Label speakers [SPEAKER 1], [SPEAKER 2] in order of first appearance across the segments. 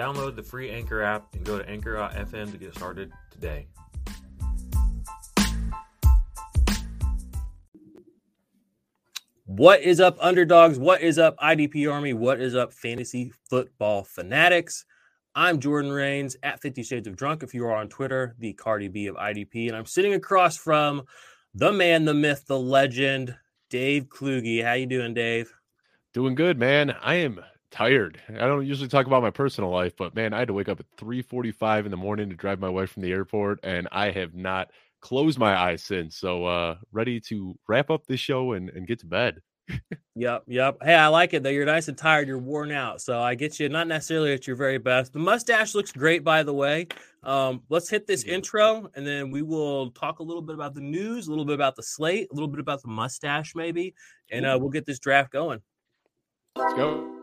[SPEAKER 1] Download the free Anchor app and go to anchor.fm to get started today.
[SPEAKER 2] What is up, underdogs? What is up, IDP Army? What is up, fantasy football fanatics? I'm Jordan Rains at 50 Shades of Drunk. If you are on Twitter, the Cardi B of IDP, and I'm sitting across from the man, the myth, the legend, Dave Kluge. How you doing, Dave?
[SPEAKER 3] Doing good, man. I am tired. I don't usually talk about my personal life, but man, I had to wake up at 3:45 in the morning to drive my wife from the airport, and I have not closed my eyes since. So uh ready to wrap up this show and, and get to bed.
[SPEAKER 2] Yep, yep. Hey, I like it though. You're nice and tired. You're worn out, so I get you. Not necessarily at your very best. The mustache looks great, by the way. Um, let's hit this intro, and then we will talk a little bit about the news, a little bit about the slate, a little bit about the mustache, maybe, and uh, we'll get this draft going.
[SPEAKER 3] Let's go.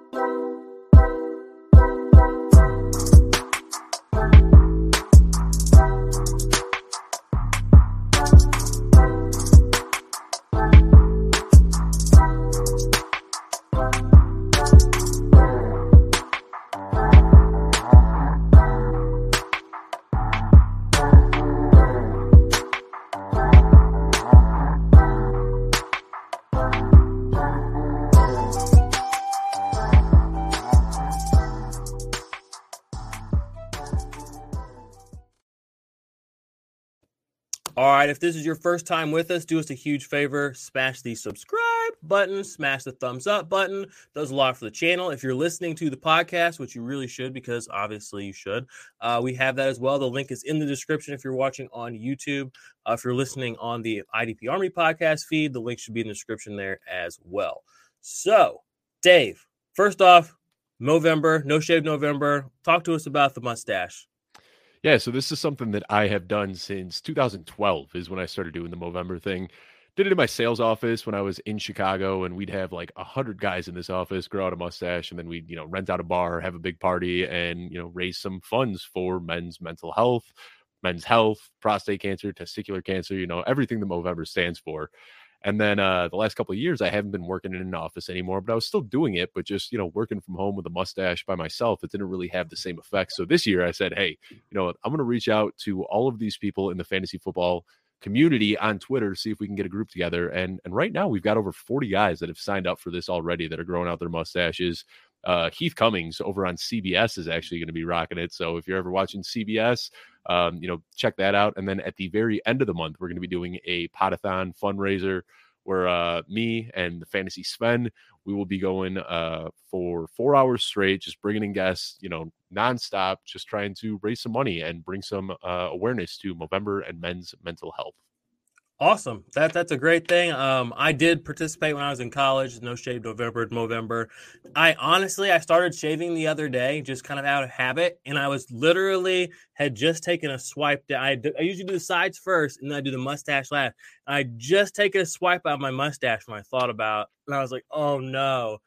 [SPEAKER 2] All right, if this is your first time with us, do us a huge favor, smash the subscribe button, smash the thumbs up button. Does a lot for the channel. If you're listening to the podcast, which you really should, because obviously you should, uh, we have that as well. The link is in the description if you're watching on YouTube. Uh, if you're listening on the IDP Army podcast feed, the link should be in the description there as well. So, Dave, first off, November, no shave November. Talk to us about the mustache.
[SPEAKER 3] Yeah, so this is something that I have done since 2012 is when I started doing the Movember thing. Did it in my sales office when I was in Chicago, and we'd have like a hundred guys in this office grow out a mustache, and then we'd you know rent out a bar, have a big party, and you know raise some funds for men's mental health, men's health, prostate cancer, testicular cancer, you know everything the Movember stands for. And then uh, the last couple of years, I haven't been working in an office anymore, but I was still doing it, but just, you know, working from home with a mustache by myself, it didn't really have the same effect. So this year I said, hey, you know, I'm going to reach out to all of these people in the fantasy football community on Twitter, to see if we can get a group together. And and right now we've got over 40 guys that have signed up for this already that are growing out their mustaches. Uh, Heath Cummings over on CBS is actually going to be rocking it. So if you're ever watching CBS, um, you know, check that out. And then at the very end of the month, we're going to be doing a potathon fundraiser where uh, me and the fantasy Sven, we will be going uh, for four hours straight, just bringing in guests, you know, nonstop, just trying to raise some money and bring some uh, awareness to Movember and men's mental health.
[SPEAKER 2] Awesome. That that's a great thing. Um, I did participate when I was in college. No shave November, November. I honestly I started shaving the other day, just kind of out of habit, and I was literally had just taken a swipe. I I usually do the sides first, and then I do the mustache last. I just taken a swipe out of my mustache when I thought about, and I was like, oh no.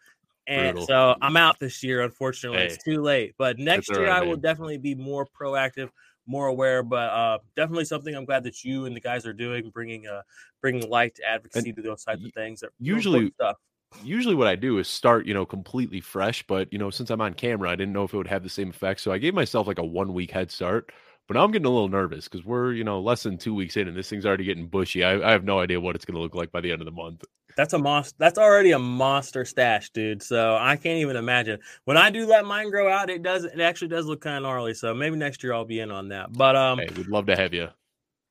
[SPEAKER 2] And
[SPEAKER 3] Brutal.
[SPEAKER 2] so I'm out this year. Unfortunately,
[SPEAKER 3] Hey.
[SPEAKER 2] it's too late. But next year
[SPEAKER 3] right,
[SPEAKER 2] I will definitely be more proactive more aware, but uh, definitely something I'm glad that you and the guys are doing, bringing uh, bringing light to advocacy to those types of things. That
[SPEAKER 3] usually-
[SPEAKER 2] stuff.
[SPEAKER 3] Usually, what I do is start, you know, completely fresh. But you know, since I'm on camera, I didn't know if it would have the same effect, so I gave myself like a one week head start. But now I'm getting a little nervous because we're, you know, less than two weeks in, and this thing's already getting bushy. I, I have no idea what it's going to look like by the end of the month.
[SPEAKER 2] That's a monster. That's already a monster stash, dude. So I can't even imagine. When I do let mine grow out, it does. It actually does look kind of gnarly. So maybe next year I'll be in on that. But um,
[SPEAKER 3] Hey, we'd love to have you.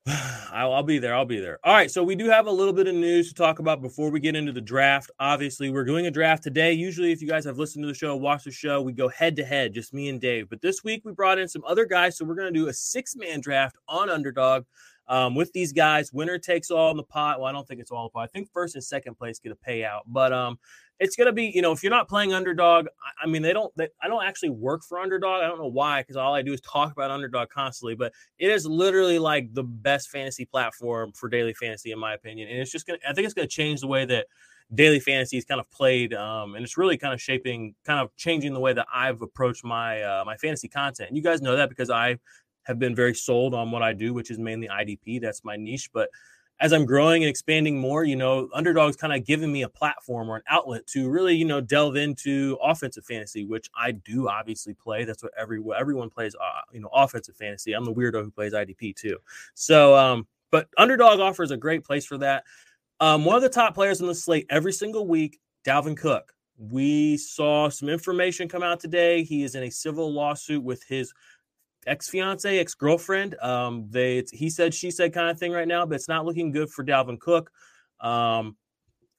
[SPEAKER 2] I'll, I'll be there. I'll be there. All right. So we do have a little bit of news to talk about before we get into the draft. Obviously, we're doing a draft today. Usually, if you guys have listened to the show, watched the show, we go head to head, just me and Dave. But this week we brought in some other guys, so we're going to do a six man draft on Underdog. Um, with these guys, winner takes all in the pot. Well, I don't think it's all the pot. I think first and second place get a payout, but um, it's gonna be you know if you're not playing underdog, I, I mean they don't. They, I don't actually work for underdog. I don't know why because all I do is talk about underdog constantly. But it is literally like the best fantasy platform for daily fantasy in my opinion, and it's just gonna. I think it's gonna change the way that daily fantasy is kind of played um, and it's really kind of shaping kind of changing the way that i've approached my uh, my fantasy content and you guys know that because i have been very sold on what i do which is mainly idp that's my niche but as i'm growing and expanding more you know underdogs kind of giving me a platform or an outlet to really you know delve into offensive fantasy which i do obviously play that's what every everyone plays uh, you know offensive fantasy i'm the weirdo who plays idp too so um but underdog offers a great place for that um, one of the top players on the slate every single week, Dalvin Cook. We saw some information come out today. He is in a civil lawsuit with his ex fiance, ex girlfriend. Um, they he said she said kind of thing right now, but it's not looking good for Dalvin Cook. Um,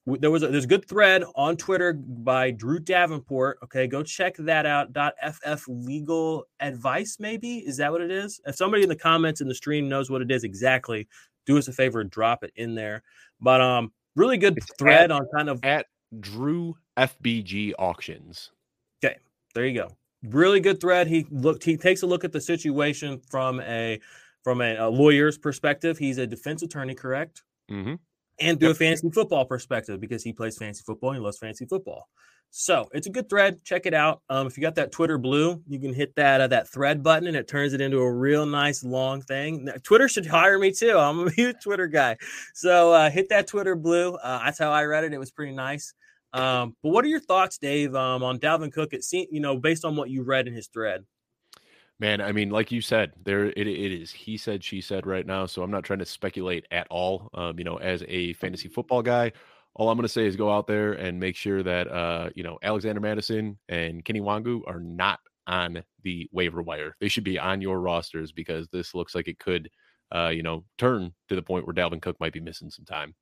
[SPEAKER 2] there was a, there's a good thread on Twitter by Drew Davenport. Okay, go check that out. .ff legal advice maybe is that what it is? If somebody in the comments in the stream knows what it is exactly, do us a favor and drop it in there. But um, really good it's thread
[SPEAKER 3] at,
[SPEAKER 2] on kind of
[SPEAKER 3] at Drew FBG auctions.
[SPEAKER 2] Okay, there you go. Really good thread. He looked. He takes a look at the situation from a from a, a lawyer's perspective. He's a defense attorney, correct?
[SPEAKER 3] Mm-hmm.
[SPEAKER 2] And through yep. a fantasy football perspective because he plays fantasy football. And he loves fantasy football. So it's a good thread. Check it out. Um, if you got that Twitter blue, you can hit that uh, that thread button, and it turns it into a real nice long thing. Twitter should hire me too. I'm a huge Twitter guy. So uh, hit that Twitter blue. Uh, that's how I read it. It was pretty nice. Um, but what are your thoughts, Dave, um, on Dalvin Cook? It seemed, you know, based on what you read in his thread.
[SPEAKER 3] Man, I mean, like you said, there it, it is. He said, she said, right now. So I'm not trying to speculate at all. Um, you know, as a fantasy football guy, all I'm going to say is go out there and make sure that uh, you know Alexander Mattison and Kene Nwangwu are not on the waiver wire. They should be on your rosters because this looks like it could, uh, you know, turn to the point where Dalvin Cook might be missing some time.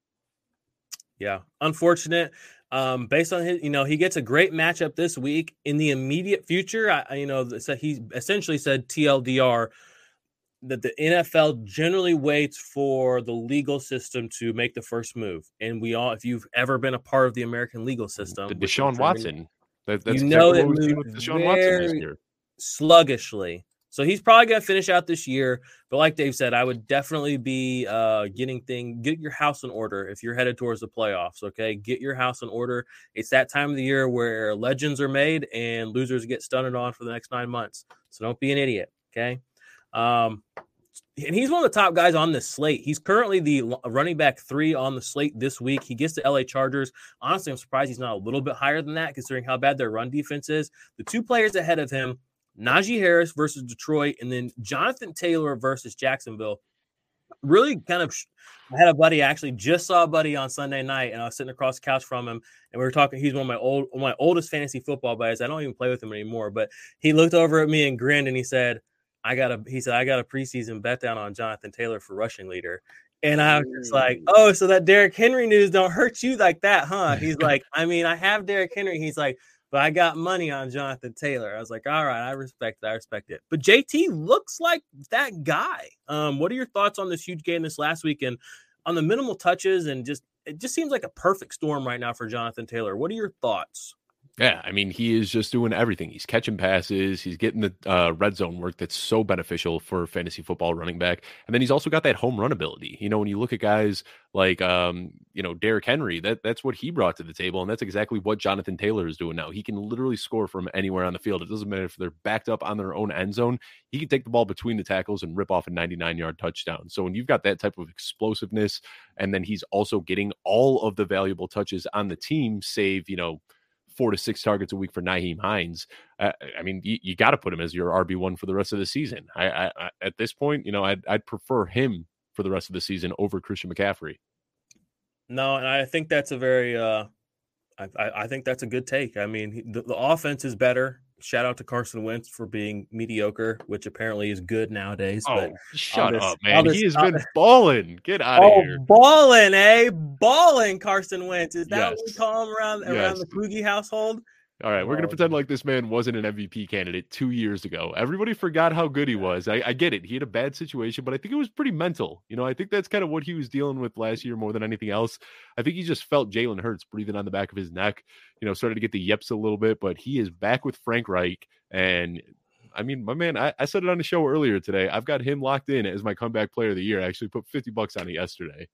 [SPEAKER 2] Yeah, unfortunate. Um, based on his, you know, he gets a great matchup this week. In the immediate future, I, you know, so he essentially said TLDR that the NFL generally waits for the legal system to make the first move. And we all, if you've ever been a part of the American legal system,
[SPEAKER 3] the Deshaun Watson,
[SPEAKER 2] that, that's you know exactly that Deshaun Watson this year. sluggishly. So he's probably going to finish out this year. But like Dave said, I would definitely be uh, getting thing, get your house in order if you're headed towards the playoffs. Okay, get your house in order. It's that time of the year where legends are made and losers get stunned on for the next nine months. So don't be an idiot. Okay. Um, and he's one of the top guys on this slate. He's currently the running back three on the slate this week. He gets the LA Chargers. Honestly, I'm surprised he's not a little bit higher than that, considering how bad their run defense is. The two players ahead of him, Najee Harris versus Detroit, and then Jonathan Taylor versus Jacksonville. Really kind of, I had a buddy actually just saw a buddy on Sunday night, and I was sitting across the couch from him, and we were talking. He's one of my old, my oldest fantasy football buddies. I don't even play with him anymore, but he looked over at me and grinned, and he said, I got a he said I got a preseason bet down on Jonathan Taylor for rushing leader. And I was just like, oh, so that Derrick Henry news don't hurt you like that, huh? He's like, I mean, I have Derrick Henry. He's like, but I got money on Jonathan Taylor. I was like, all right, I respect it. I respect it. But JT looks like that guy. Um, what are your thoughts on this huge game this last week and on the minimal touches and just it just seems like a perfect storm right now for Jonathan Taylor. What are your thoughts?
[SPEAKER 3] Yeah, I mean, he is just doing everything. He's catching passes. He's getting the uh, red zone work that's so beneficial for fantasy football running back. And then he's also got that home run ability. You know, when you look at guys like, um, you know, Derrick Henry, that that's what he brought to the table, and that's exactly what Jonathan Taylor is doing now. He can literally score from anywhere on the field. It doesn't matter if they're backed up on their own end zone. He can take the ball between the tackles and rip off a 99 yard touchdown. So when you've got that type of explosiveness, and then he's also getting all of the valuable touches on the team, save you know four to six targets a week for Nyheim Hines. Uh, I mean, you, you got to put him as your RB one for the rest of the season. I, I, I, at this point, you know, I'd, I'd prefer him for the rest of the season over Christian McCaffrey.
[SPEAKER 2] No, and I think that's a very, uh, I, I think that's a good take. I mean, the, the offense is better shout out to Carson Wentz for being mediocre, which apparently is good nowadays. Oh, but
[SPEAKER 3] shut this, up, man! This, he has been balling. Get out
[SPEAKER 2] oh,
[SPEAKER 3] of here.
[SPEAKER 2] Balling, eh? Balling, Carson Wentz. Is that yes. what we call him around yes. around the Poogie household?
[SPEAKER 3] All right, we're gonna
[SPEAKER 2] Oh,
[SPEAKER 3] pretend like this man wasn't an MVP candidate two years ago. Everybody forgot how good he was. I, I get it; he had a bad situation, but I think it was pretty mental. You know, I think that's kind of what he was dealing with last year more than anything else. I think he just felt Jalen Hurts breathing on the back of his neck. You know, started to get the yips a little bit, but he is back with Frank Reich, and I mean, my man, I, I said it on the show earlier today. I've got him locked in as my comeback player of the year. I actually put fifty bucks on it yesterday.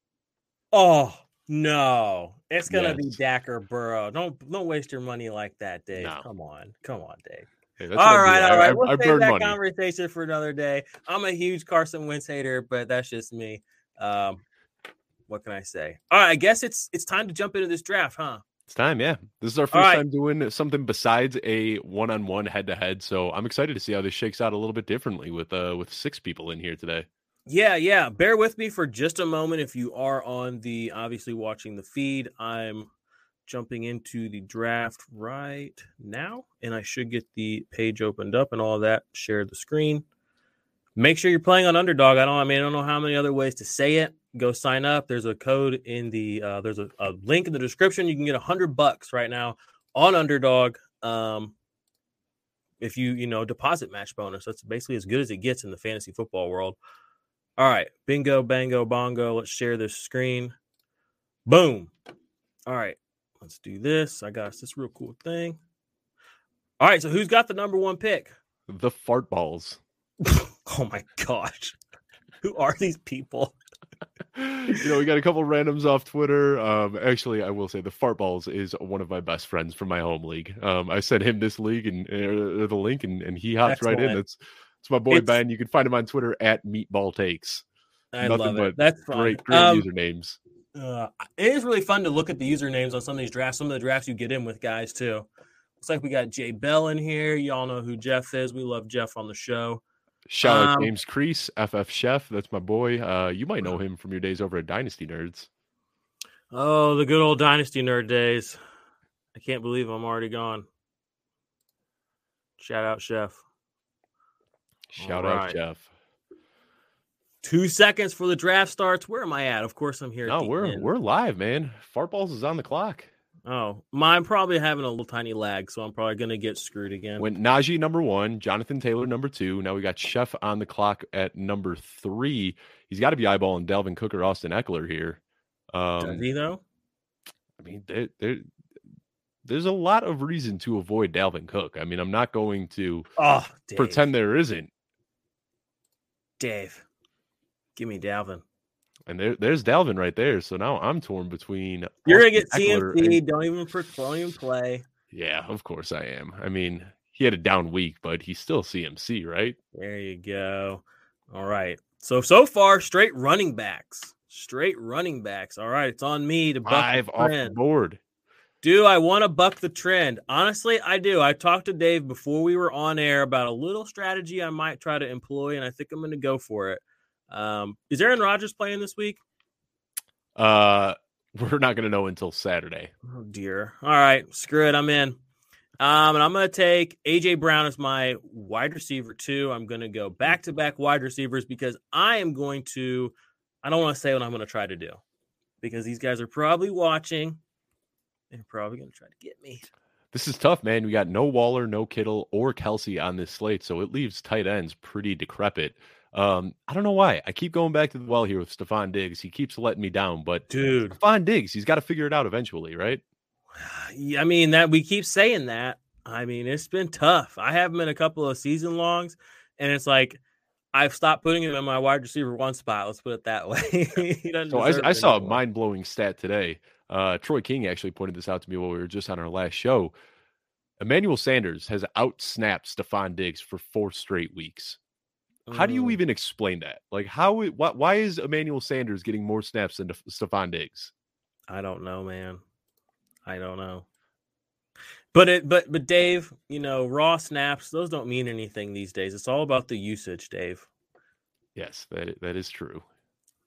[SPEAKER 2] Oh no, it's gonna be
[SPEAKER 3] Yes.
[SPEAKER 2] Dak or Burrow. Don't don't waste your money like that, Dave.
[SPEAKER 3] No.
[SPEAKER 2] Come on, come on, Dave.
[SPEAKER 3] Hey, that's what I
[SPEAKER 2] all right, all right.
[SPEAKER 3] I-
[SPEAKER 2] we'll
[SPEAKER 3] I
[SPEAKER 2] save that
[SPEAKER 3] money.
[SPEAKER 2] conversation for another day. I'm a huge Carson Wentz hater, but that's just me. Um, what can I say? All right, I guess it's it's time to jump into this draft, huh?
[SPEAKER 3] It's time, yeah. This is our first
[SPEAKER 2] right.
[SPEAKER 3] time doing something besides a one-on-one head-to-head, so I'm excited to see how this shakes out a little bit differently with uh with six people in here today.
[SPEAKER 2] Yeah, yeah. Bear with me for just a moment. If you are on the obviously watching the feed, I'm jumping into the draft right now, and I should get the page opened up and all that. Share the screen. Make sure you're playing on Underdog. I don't. I mean, I don't know how many other ways to say it. Go sign up. There's a code in the. Uh, there's a, a link in the description. You can get a hundred bucks right now on Underdog. Um, if you you know deposit match bonus, that's basically as good as it gets in the fantasy football world. All right, bingo, bango, bongo. Let's share this screen. Boom. All right, let's do this. I got this real cool thing. All right, so who's got the number one pick?
[SPEAKER 3] The fart balls.
[SPEAKER 2] oh my gosh, who are these people?
[SPEAKER 3] you know, we got a couple of randoms off Twitter. Um, actually, I will say the fart balls is one of my best friends from my home league. Um, I sent him this league and uh, the link, and, and he hops right in. That's it's my boy
[SPEAKER 2] It's-
[SPEAKER 3] Ben. You can find him on Twitter at Meatball Takes.
[SPEAKER 2] I
[SPEAKER 3] Nothing
[SPEAKER 2] love it. That's fun.
[SPEAKER 3] Great, great
[SPEAKER 2] Um,
[SPEAKER 3] usernames.
[SPEAKER 2] uh, it is really fun to look at the usernames on some of these drafts. Some of the drafts you get in with guys too. Looks like we got Jay Bell in here. Y'all know who Jeff is. We love Jeff on the show.
[SPEAKER 3] Shout out
[SPEAKER 2] um,
[SPEAKER 3] James Crease, FF Chef. That's my boy. Uh, you might know him from your days over at Dynasty Nerds.
[SPEAKER 2] Oh, the good old Dynasty nerd days. I can't believe I'm already gone. Shout out, Chef.
[SPEAKER 3] Shout out Jeff.
[SPEAKER 2] Two seconds for the draft starts. Where am I at? Of course, I'm here.
[SPEAKER 3] No, we're
[SPEAKER 2] end.
[SPEAKER 3] we're live, man. Fart balls is on the clock.
[SPEAKER 2] Oh, mine probably having a little tiny lag, so I'm probably gonna get screwed again.
[SPEAKER 3] Went Najee number one, Jonathan Taylor number two. Now we got Chef on the clock at number three. He's got to be eyeballing Dalvin Cook or Austin Ekeler here.
[SPEAKER 2] Does
[SPEAKER 3] Um,
[SPEAKER 2] he though?
[SPEAKER 3] I mean, there, there, there's a lot of reason to avoid Dalvin Cook. I mean, I'm not going to
[SPEAKER 2] Oh,
[SPEAKER 3] pretend there isn't.
[SPEAKER 2] Dave. Give me Dalvin.
[SPEAKER 3] And there, there's Dalvin right there. So now I'm torn between.
[SPEAKER 2] You're gonna get
[SPEAKER 3] Ekeler
[SPEAKER 2] CMC.
[SPEAKER 3] and-
[SPEAKER 2] Don't even don't even play.
[SPEAKER 3] yeah, of course I am. I mean, he had a down week, but he's still CMC, right?
[SPEAKER 2] There you go. All right. So so far, straight running backs. Straight running backs. All right, it's on me to buck
[SPEAKER 3] Five off the board.
[SPEAKER 2] Do I want to buck the trend? Honestly, I do. I talked to Dave before we were on air about a little strategy I might try to employ, and I think I'm going to go for it. Um, is Aaron Rodgers playing this week?
[SPEAKER 3] Uh, we're not going to know until Saturday.
[SPEAKER 2] Oh dear. All right, screw it. I'm in. Um, and I'm going to take AJ Brown as my wide receiver too. I'm going to go back to back wide receivers because I am going to. I don't want to say what I'm going to try to do because these guys are probably watching. They're probably going to try to get me.
[SPEAKER 3] This is tough, man. We got no Waller, no Kittle, or Kelce on this slate, so it leaves tight ends pretty decrepit. Um, I don't know why. I keep going back to the well here with Stefon Diggs. He keeps letting me down, but
[SPEAKER 2] Dude,
[SPEAKER 3] Stefon Diggs, he's got to figure it out eventually, right?
[SPEAKER 2] Yeah, I mean that we keep saying that. I mean, it's been tough. I have him in a couple of season longs, and it's like I've stopped putting him in my wide receiver one spot. Let's put it that way.
[SPEAKER 3] So I, I saw a mind blowing stat today. Uh, Troy King actually pointed this out to me while we were just on our last show. Emmanuel Sanders has out snapped Stefon Diggs for four straight weeks. How do you
[SPEAKER 2] Mm,
[SPEAKER 3] even explain that? Like, how? Why, why is Emmanuel Sanders getting more snaps than Stefon Diggs?
[SPEAKER 2] I don't know, man. I don't know. But it, but but Dave, you know, raw snaps those don't mean anything these days. It's all about the usage, Dave.
[SPEAKER 3] Yes, that that is true.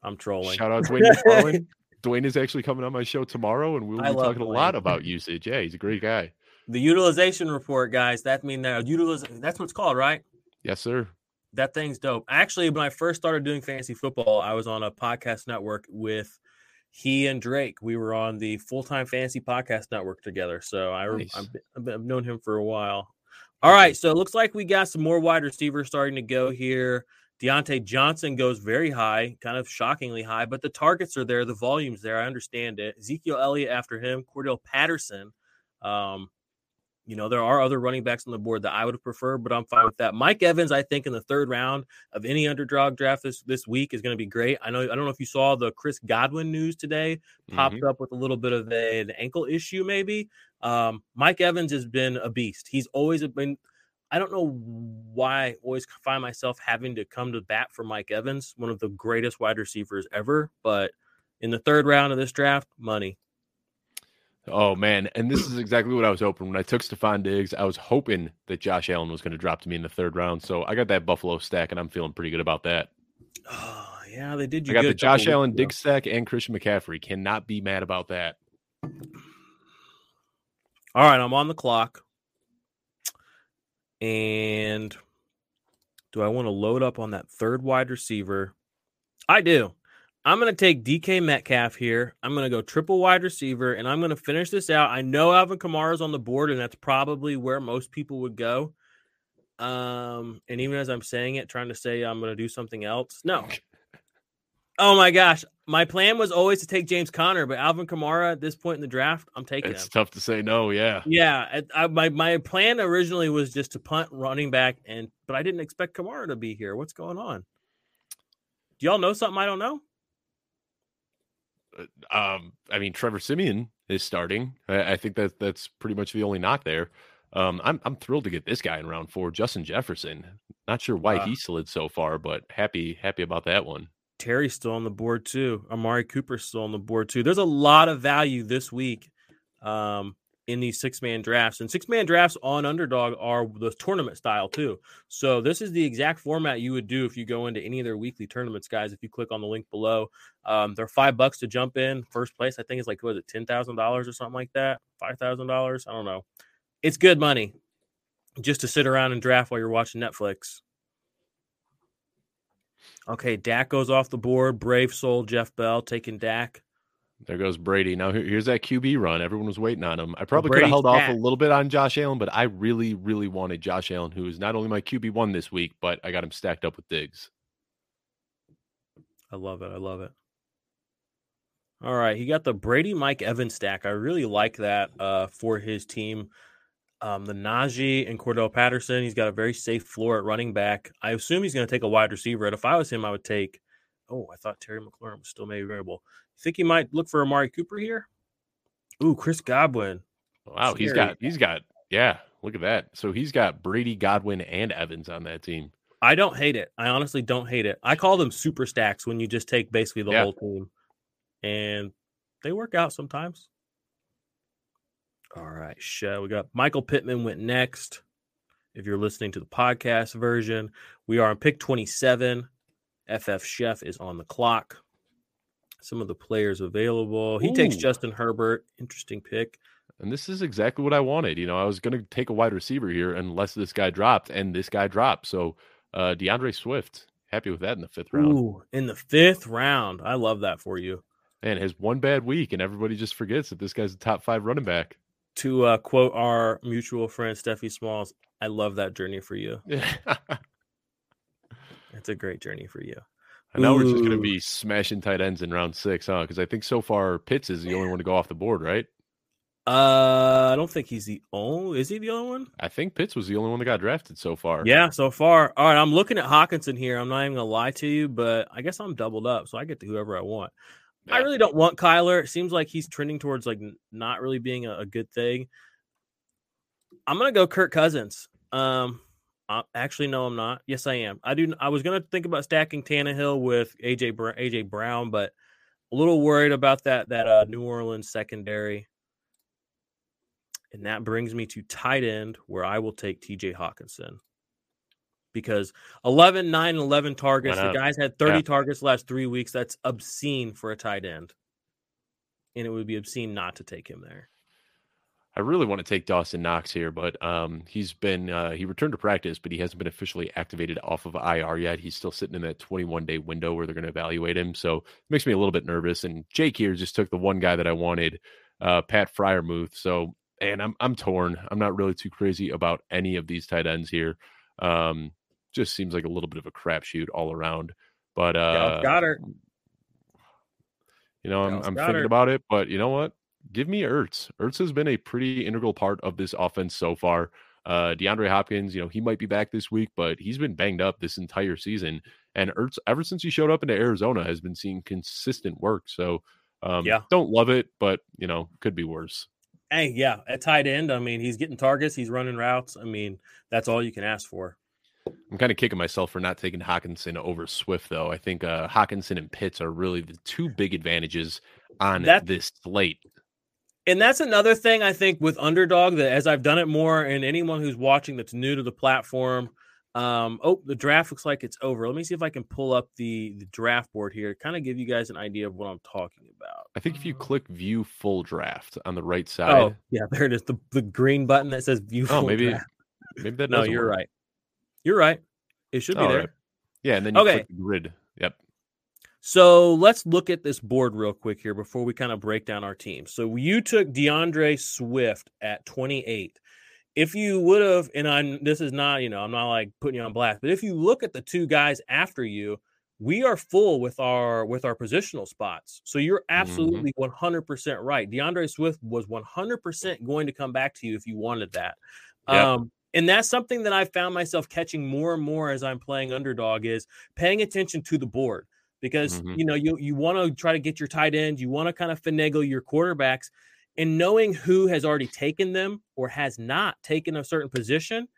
[SPEAKER 2] I'm trolling.
[SPEAKER 3] Shout out Dwain McFarland. Dwain is actually coming on my show tomorrow, and we'll
[SPEAKER 2] I
[SPEAKER 3] be talking a lot about usage. Yeah, he's a great guy.
[SPEAKER 2] the utilization report, guys. That mean that utiliz- That's what it's called, right?
[SPEAKER 3] Yes, sir.
[SPEAKER 2] That thing's dope. Actually, when I first started doing fantasy football, I was on a podcast network with he and Drake, we were on the full time fantasy podcast network together. So I,
[SPEAKER 3] Nice.
[SPEAKER 2] I've, I've known him for a while. All right. So it looks like we got some more wide receivers starting to go here. Diontae Johnson goes very high, kind of shockingly high, but the targets are there, the volume's there. I understand it. Ezekiel Elliott after him, Cordarrelle Patterson. Um, you know, there are other running backs on the board that I would have preferred, but I'm fine with that. Mike Evans, I think, in the third round of any underdog draft this, this week is going to be great. I know I don't know if you saw the Chris Godwin news today, popped
[SPEAKER 3] Mhm.
[SPEAKER 2] up with a little bit of a, an ankle issue, maybe. Um, Mike Evans has been a beast. He's always been. I don't know why I always find myself having to come to bat for Mike Evans, one of the greatest wide receivers ever. But in the third round of this draft, money.
[SPEAKER 3] Oh man, and this is exactly what I was hoping when I took Stefon Diggs. I was hoping that Josh Allen was going to drop to me in the third round, so I got that Buffalo stack, and I'm feeling pretty good about that.
[SPEAKER 2] Oh, yeah, they did you
[SPEAKER 3] I got the Josh Allen. Diggs stack and Christian McCaffrey. Cannot be mad about that.
[SPEAKER 2] All right, I'm on the clock. And do I want to load up on that third wide receiver? I do. I'm going to take DK Metcalf here. I'm going to go triple wide receiver, and I'm going to finish this out. I know Alvin Kamara's on the board, and that's probably where most people would go. Um, and even as I'm saying it, trying to say I'm going to do something else. No. Oh my gosh. My plan was always to take James Conner, but Alvin Kamara at this point in the draft, I'm taking
[SPEAKER 3] It's
[SPEAKER 2] him.
[SPEAKER 3] tough to say no. Yeah,
[SPEAKER 2] Yeah, I, I, my my plan originally was just to punt running back, and but I didn't expect Kamara to be here. What's going on? Do y'all know something I don't know?
[SPEAKER 3] um, I mean Trevor Siemian is starting. I, I think that that's pretty much the only knock there. Um, I'm I'm thrilled to get this guy in round four, Justin Jefferson. Not sure why
[SPEAKER 2] Uh,
[SPEAKER 3] he slid so far, but happy happy about that one.
[SPEAKER 2] Terry's still on the board too. Amari Cooper's still on the board too. There's a lot of value this week um, in these six man drafts, and six man drafts on Underdog are the tournament style too. So this is the exact format you would do if you go into any of their weekly tournaments, guys. If you click on the link below, um, they're five bucks to jump in. First place, I think, is like what is it, ten thousand dollars or something like that, five thousand dollars. I don't know. It's good money just to sit around and draft while you're watching Netflix. Okay, Dak goes off the board. Brave soul Jeff Bell taking Dak.
[SPEAKER 3] There goes Brady. Now here's that QB run. Everyone was waiting on him. I probably could have held off a little bit on Josh Allen, but I really, really wanted Josh Allen, who is not only my QB one this week, but I got him stacked up with Diggs.
[SPEAKER 2] I love it. I love it. All right, he got the Brady Mike Evans stack. I really like that uh, for his team. Um, the Najee and Cordarrelle Patterson. He's got a very safe floor at running back. I assume he's going to take a wide receiver. And if I was him, I would take. Oh, I thought Terry McLaurin was still maybe variable. Think he might look for Amari Cooper here? Ooh, Chris Godwin.
[SPEAKER 3] Wow, he's got he's got yeah, look at that. So he's got Brady, Godwin, and Evans on that team.
[SPEAKER 2] I don't hate it. I honestly don't hate it. I call them super stacks when you just take basically the
[SPEAKER 3] Yeah.
[SPEAKER 2] whole team, and they work out sometimes. All right, show we got Michael Pittman went next. If you're listening to the podcast version, we are on pick 27. FF Chef is on the clock. Some of the players available. He takes Justin Herbert. Interesting pick.
[SPEAKER 3] And this is exactly what I wanted. You know, I was going to take a wide receiver here unless this guy dropped, and this guy dropped. So uh DeAndre Swift, happy with that in the fifth round.
[SPEAKER 2] Ooh, in the fifth round. I love that for you.
[SPEAKER 3] And has one bad week, and everybody just forgets that this guy's a top five running back.
[SPEAKER 2] To uh, quote our mutual friend Steffi Smalls, I love that journey for you. It's a great journey for you.
[SPEAKER 3] And now we're just going to be smashing tight ends in round six, huh? Because I think so far Pitts is the only one to go off the board, right?
[SPEAKER 2] Uh, I don't think he's the only. Is he the only one?
[SPEAKER 3] I think Pitts was the only one that got drafted so far.
[SPEAKER 2] Yeah, so far. All right, I'm looking at Hockenson here. I'm not even gonna lie to you, but I guess I'm doubled up, so I get to whoever I want. I really don't want Kyler. It seems like he's trending towards like not really being a, a good thing. I'm gonna go Kirk Cousins. Um, uh, actually, no, I'm not. Yes, I am. I do. I was gonna think about stacking Tannehill with AJ AJ Brown, but a little worried about that that uh, New Orleans secondary. And that brings me to tight end, where I will take TJ Hockenson. Because 11, 9, and 11 targets. The guys had 30
[SPEAKER 3] Yeah.
[SPEAKER 2] targets last three weeks. That's obscene for a tight end. And it would be obscene not to take him there.
[SPEAKER 3] I really want to take Dawson Knox here, but um, he's been uh, he returned to practice, but he hasn't been officially activated off of IR yet. He's still sitting in that 21 day window where they're going to evaluate him, so it makes me a little bit nervous. And Jake here just took the one guy that I wanted, uh, Pat Freiermuth. So, and I'm I'm torn. I'm not really too crazy about any of these tight ends here. Um, just seems like a little bit of a crapshoot all around. But uh,
[SPEAKER 2] Goedert.
[SPEAKER 3] You know, I'm, I'm thinking about it, but you know what? give me Ertz. Ertz has been a pretty integral part of this offense so far. Uh, DeAndre Hopkins, you know, he might be back this week, but he's been banged up this entire season. And Ertz, ever since he showed up into Arizona, has been seeing consistent work. So, um, yeah, don't love it, but you know, could be worse.
[SPEAKER 2] Hey, yeah, at tight end, I mean, he's getting targets, he's running routes. I mean, that's all you can ask for.
[SPEAKER 3] I'm kind of kicking myself for not taking Hockenson over Swift, though. I think uh, Hockenson and Pitts are really the two big advantages on that, this slate
[SPEAKER 2] and that's another thing I think with underdog that as I've done it more, and anyone who's watching that's new to the platform, um, oh, the draft looks like it's over. Let me see if I can pull up the the draft board here, kind of give you guys an idea of what I'm talking about.
[SPEAKER 3] I think if you click View Full Draft on the right side,
[SPEAKER 2] oh yeah, there it is, the the green button that says View oh,
[SPEAKER 3] Full. maybe
[SPEAKER 2] draft.
[SPEAKER 3] maybe that.
[SPEAKER 2] No, you're
[SPEAKER 3] work.
[SPEAKER 2] right. You're right. It should be there. Right.
[SPEAKER 3] Yeah, and then you okay. click grid. Yep.
[SPEAKER 2] So let's look at this board real quick here before we kind of break down our team. So you took DeAndre Swift at 28. If you would have, and I'm this is not, you know, I'm not like putting you on blast, but if you look at the two guys after you, we are full with our with our positional spots. So you're mm-hmm. absolutely mm-hmm. 100% right. DeAndre Swift was 100% going to come back to you if you wanted that. Yep. Um, and that's something that I found myself catching more and more as I'm playing underdog is paying attention to the board because mm-hmm. you know you you want to try to get your tight end, you want to kind of finagle your quarterbacks, and knowing who has already taken them or has not taken a certain position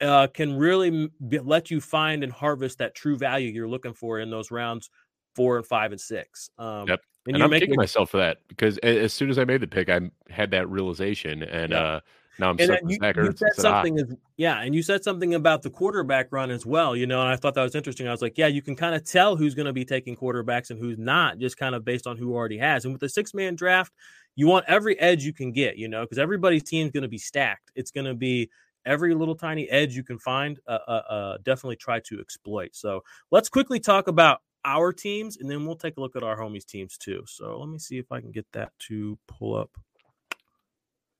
[SPEAKER 2] uh, can really be, let you find and harvest that true value you're looking for in those rounds four and five and six. Um,
[SPEAKER 3] yep. And, and I'm making... kicking myself for that because as soon as I made the pick, I had that realization, and yep. uh, now I'm stuck
[SPEAKER 2] you, you said something is, yeah, and you said something about the quarterback run as well, you know, and I thought that was interesting. I was like, yeah, you can kind of tell who's going to be taking quarterbacks and who's not, just kind of based on who already has. And with the six man draft, you want every edge you can get, you know, because everybody's team's going to be stacked. It's going to be every little tiny edge you can find. Uh, uh, uh, definitely try to exploit. So let's quickly talk about our teams, and then we'll take a look at our homies' teams too. So let me see if I can get that to pull up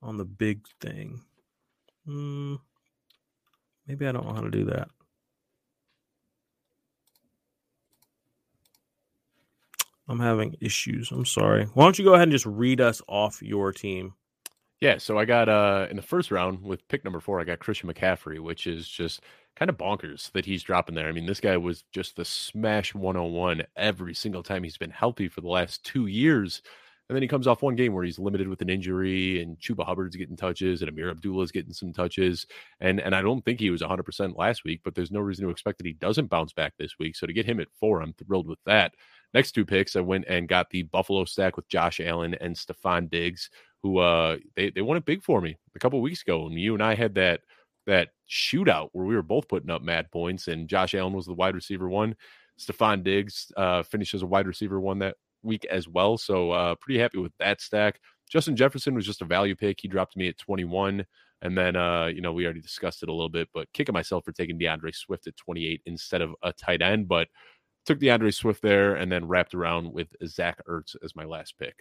[SPEAKER 2] on the big thing. Hmm. maybe I don't know how to do that. I'm having issues. I'm sorry. Why don't you go ahead and just read us off your team?
[SPEAKER 3] Yeah, so I got uh in the first round with pick number four, I got Christian McCaffrey, which is just kind of bonkers that he's dropping there. I mean, this guy was just the smash 101 every single time he's been healthy for the last two years. And then he comes off one game where he's limited with an injury, and Chuba Hubbard's getting touches, and Ameer Abdullah's getting some touches. And and I don't think he was 100% last week, but there's no reason to expect that he doesn't bounce back this week. So to get him at four, I'm thrilled with that. Next two picks, I went and got the Buffalo stack with Josh Allen and Stefon Diggs, who uh they, they won it big for me a couple weeks ago. And you and I had that that shootout where we were both putting up mad points, and Josh Allen was the wide receiver one. Stefon Diggs uh, finished as a wide receiver one that week as well. So uh, pretty happy with that stack. Justin Jefferson was just a value pick. He dropped me at 21. And then, uh, you know, we already discussed it a little bit, but kicking myself for taking DeAndre Swift at 28 instead of a tight end. But took DeAndre Swift there and then wrapped around with Zach Ertz as my last pick.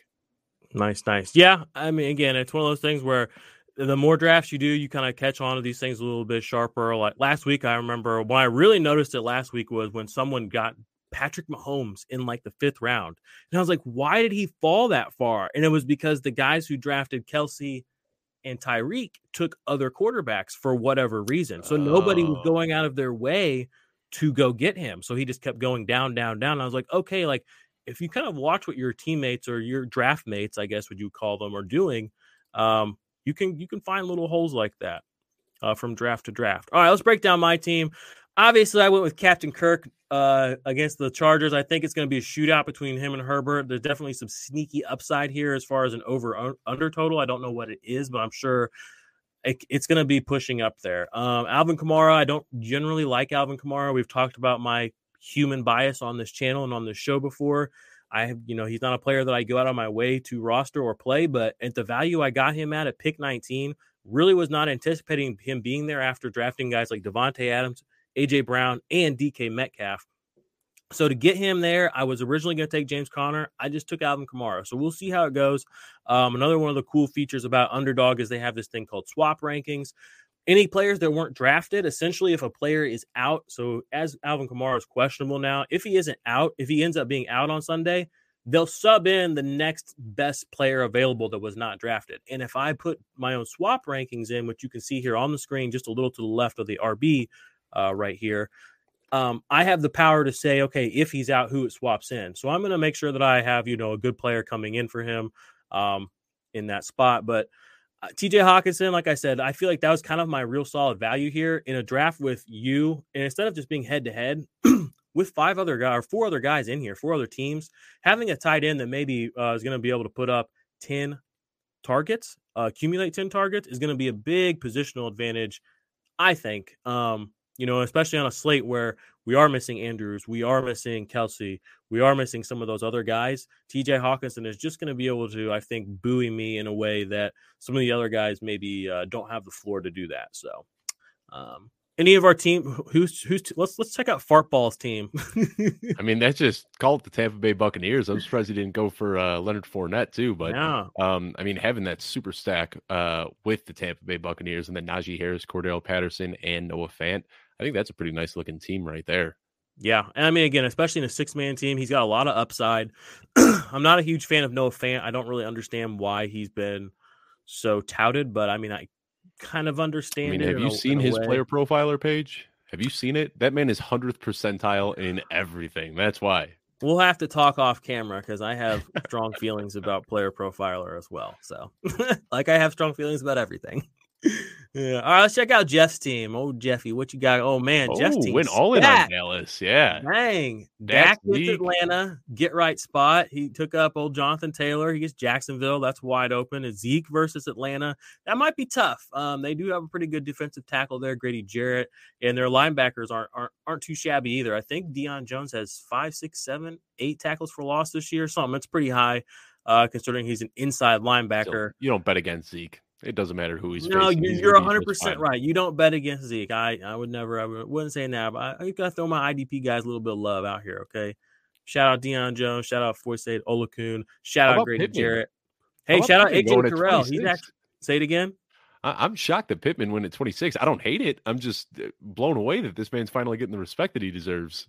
[SPEAKER 2] Nice, nice. Yeah. I mean, again, it's one of those things where the more drafts you do, you kind of catch on to these things a little bit sharper. Like last week, I remember when I really noticed it last week was when someone got Patrick Mahomes in like the fifth round. And I was like, why did he fall that far? And it was because the guys who drafted Kelce and Tyreek took other quarterbacks for whatever reason. So nobody was oh. going out of their way to go get him. So he just kept going down, down, down. And I was like, okay, like if you kind of watch what your teammates or your draft mates, I guess, would you call them, are doing, um, you can you can find little holes like that uh, from draft to draft. All right, let's break down my team. Obviously, I went with Captain Kirk uh, against the Chargers. I think it's going to be a shootout between him and Herbert. There's definitely some sneaky upside here as far as an over under total. I don't know what it is, but I'm sure it, it's going to be pushing up there. Um, Alvin Kamara, I don't generally like Alvin Kamara. We've talked about my human bias on this channel and on this show before. I have, you know, he's not a player that I go out on my way to roster or play, but at the value I got him at at pick 19, really was not anticipating him being there after drafting guys like Davante Adams, AJ Brown, and DK Metcalf. So to get him there, I was originally going to take James Conner. I just took Alvin Kamara. So we'll see how it goes. Um, another one of the cool features about Underdog is they have this thing called swap rankings. Any players that weren't drafted, essentially, if a player is out, so as Alvin Kamara is questionable now, if he isn't out, if he ends up being out on Sunday, they'll sub in the next best player available that was not drafted. And if I put my own swap rankings in, which you can see here on the screen, just a little to the left of the RB uh, right here, um, I have the power to say, okay, if he's out, who it swaps in. So I'm going to make sure that I have, you know, a good player coming in for him um, in that spot. But uh, TJ Hockenson, like I said, I feel like that was kind of my real solid value here in a draft with you. And instead of just being head to head with five other guys or four other guys in here, four other teams, having a tight end that maybe uh, is going to be able to put up 10 targets, uh, accumulate 10 targets is going to be a big positional advantage, I think. Um, you know, especially on a slate where we are missing Andrews, we are missing Kelce, we are missing some of those other guys. TJ Hockenson is just going to be able to, I think, buoy me in a way that some of the other guys maybe uh, don't have the floor to do that. So, um, any of our team who's who's let's let's check out Fartball's team.
[SPEAKER 3] I mean, that's just call it the Tampa Bay Buccaneers. I'm surprised he didn't go for uh, Leonard Fournette too. But yeah. um, I mean, having that super stack uh, with the Tampa Bay Buccaneers and then Najee Harris, Cordarrelle Patterson, and Noah Fant, I think that's a pretty nice looking team right there.
[SPEAKER 2] Yeah, and I mean, again, especially in a six man team, he's got a lot of upside. I'm not a huge fan of Noah Fant. I don't really understand why he's been so touted, but I mean, I kind of understand. I
[SPEAKER 3] mean, have you a, seen his way. player profiler page? Have you seen it? That man is hundredth percentile in everything. That's why.
[SPEAKER 2] We'll have to talk off camera because I have strong feelings about player profiler as well. So, like, I have strong feelings about everything. Yeah. All right, let's check out Jeff's team. Oh, Jeffy, what you got? Oh man, oh, Jeff's team
[SPEAKER 3] went all in on Dallas. Yeah.
[SPEAKER 2] Dang. Dak with Atlanta. Get right spot. He took up old Jonathan Taylor. He gets Jacksonville. That's wide open. It's Zeke versus Atlanta. That might be tough. Um, they do have a pretty good defensive tackle there, Grady Jarrett, and their linebackers aren't aren't aren't too shabby either. I think Deion Jones has five, six, seven, eight tackles for loss this year. Something that's pretty high, uh, considering he's an inside linebacker. Still,
[SPEAKER 3] you don't bet against Zeke. It doesn't matter who he's.
[SPEAKER 2] No,
[SPEAKER 3] facing.
[SPEAKER 2] you're 100 percent right. You don't bet against Zeke. I, I would never. I wouldn't say now, but I, I gotta throw my IDP guys a little bit of love out here. Okay. Shout out Deion Jones. Shout out Foyesade Oluokun. Shout out Grady Pittman? Jarrett. Hey, shout out AJ Terrell. He's actually say it again.
[SPEAKER 3] I, am shocked that Pittman went at 26. I don't hate it. I'm just uh, blown away that this man's finally getting the respect that he deserves.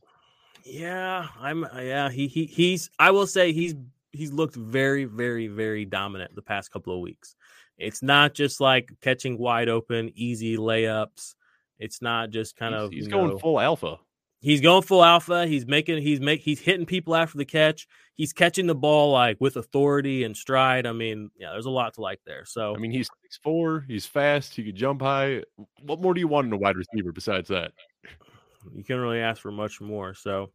[SPEAKER 2] Yeah, I'm. Yeah, he he he's. I will say he's he's looked very very very dominant the past couple of weeks. It's not just like catching wide open, easy layups. It's not just kind
[SPEAKER 3] he's,
[SPEAKER 2] of
[SPEAKER 3] he's going know, full alpha.
[SPEAKER 2] He's going full alpha. He's making he's make he's hitting people after the catch. He's catching the ball like with authority and stride. I mean, yeah, there's a lot to like there. So
[SPEAKER 3] I mean, he's six four. He's fast. He can jump high. What more do you want in a wide receiver besides that?
[SPEAKER 2] You can't really ask for much more. So,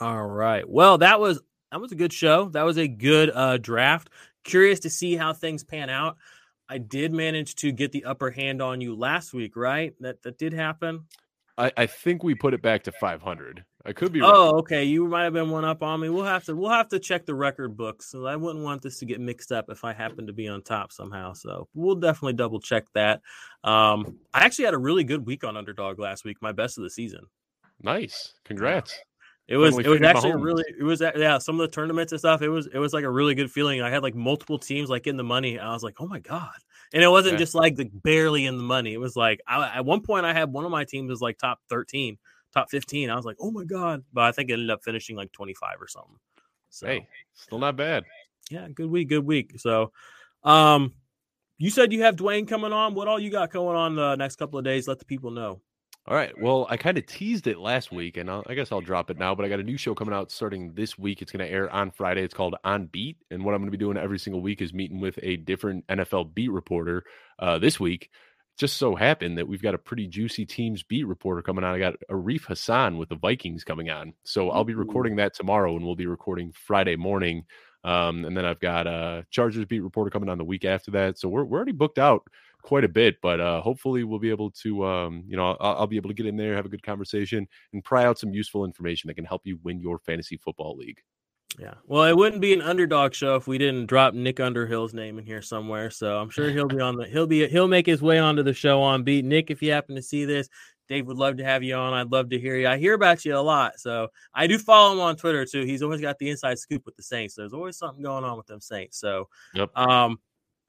[SPEAKER 2] all right. Well, that was that was a good show. That was a good uh, draft. Curious to see how things pan out. I did manage to get the upper hand on you last week, right? That that did happen.
[SPEAKER 3] I, I think we put it back to 500. I could be. Wrong.
[SPEAKER 2] Oh, okay. You might have been one up on me. We'll have to we'll have to check the record books. So I wouldn't want this to get mixed up if I happen to be on top somehow. So we'll definitely double check that. Um, I actually had a really good week on Underdog last week. My best of the season.
[SPEAKER 3] Nice. Congrats.
[SPEAKER 2] It was it was actually really it was yeah some of the tournaments and stuff it was it was like a really good feeling. I had like multiple teams like in the money. I was like oh my god, and it wasn't yeah. just like the barely in the money. It was like I, at one point I had one of my teams was like top thirteen, top fifteen. I was like oh my god, but I think it ended up finishing like twenty five or something.
[SPEAKER 3] So hey, still not bad.
[SPEAKER 2] Yeah, good week, good week. So, um, you said you have Dwain coming on. What all you got going on the next couple of days? Let the people know.
[SPEAKER 3] All right. Well, I kind of teased it last week, and I'll, i guess I'll drop it now. But I got a new show coming out starting this week. It's going to air on Friday. It's called On Beat, and what I'm going to be doing every single week is meeting with a different NFL beat reporter. Uh, this week, just so happened that we've got a pretty juicy teams beat reporter coming on. I got Arif Hassan with the Vikings coming on, so I'll be recording that tomorrow, and we'll be recording Friday morning. Um, and then I've got a Chargers beat reporter coming on the week after that. So we're we're already booked out quite a bit, but uh, hopefully we'll be able to, um, you know, I'll, I'll, be able to get in there, have a good conversation, and pry out some useful information that can help you win your fantasy football league.
[SPEAKER 2] Yeah. Well, it wouldn't be an underdog show if we didn't drop Nick Underhill's name in here somewhere. So I'm sure he'll be on the he'll be he'll make his way onto the show on beat. Nick, if you happen to see this, Dave would love to have you on. I'd love to hear you. I hear about you a lot. So I do follow him on Twitter too. He's always got the inside scoop with the Saints. There's always something going on with them Saints. So
[SPEAKER 3] Yep.
[SPEAKER 2] um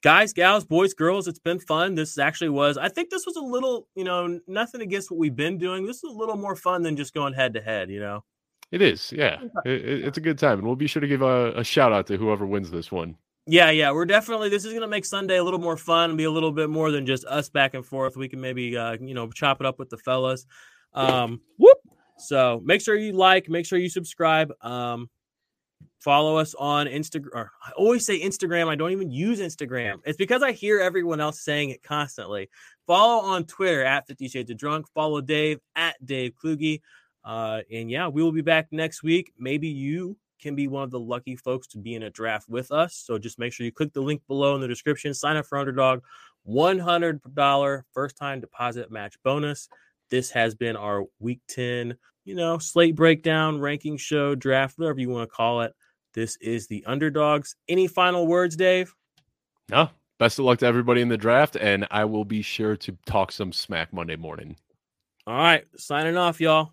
[SPEAKER 2] guys, gals, boys, girls, it's been fun. This actually was, I think this was a little, you know, nothing against what we've been doing. This is a little more fun than just going head to head, you know.
[SPEAKER 3] It is, yeah. It, it- it's a good time, and we'll be sure to give a, a shout out to whoever wins this one.
[SPEAKER 2] Yeah, yeah, we're definitely. This is gonna make Sunday a little more fun and be a little bit more than just us back and forth. We can maybe, uh, you know, chop it up with the fellas. Um, whoop. So make sure you like, make sure you subscribe. Um, follow us on Instagram. I always say Instagram. I don't even use Instagram. It's because I hear everyone else saying it constantly. Follow on Twitter at Fifty Shades of Drunk. Follow Dave at Dave Kluge. Uh, and yeah, we will be back next week. Maybe you can be one of the lucky folks to be in a draft with us. So just make sure you click the link below in the description. Sign up for Underdog. $100 first time deposit match bonus. This has been our week 10, you know, slate breakdown, ranking show, draft, whatever you want to call it. This is the underdogs. Any final words, Dave?
[SPEAKER 3] No, best of luck to everybody in the draft, and I will be sure to talk some smack Monday morning.
[SPEAKER 2] All right, signing off, y'all.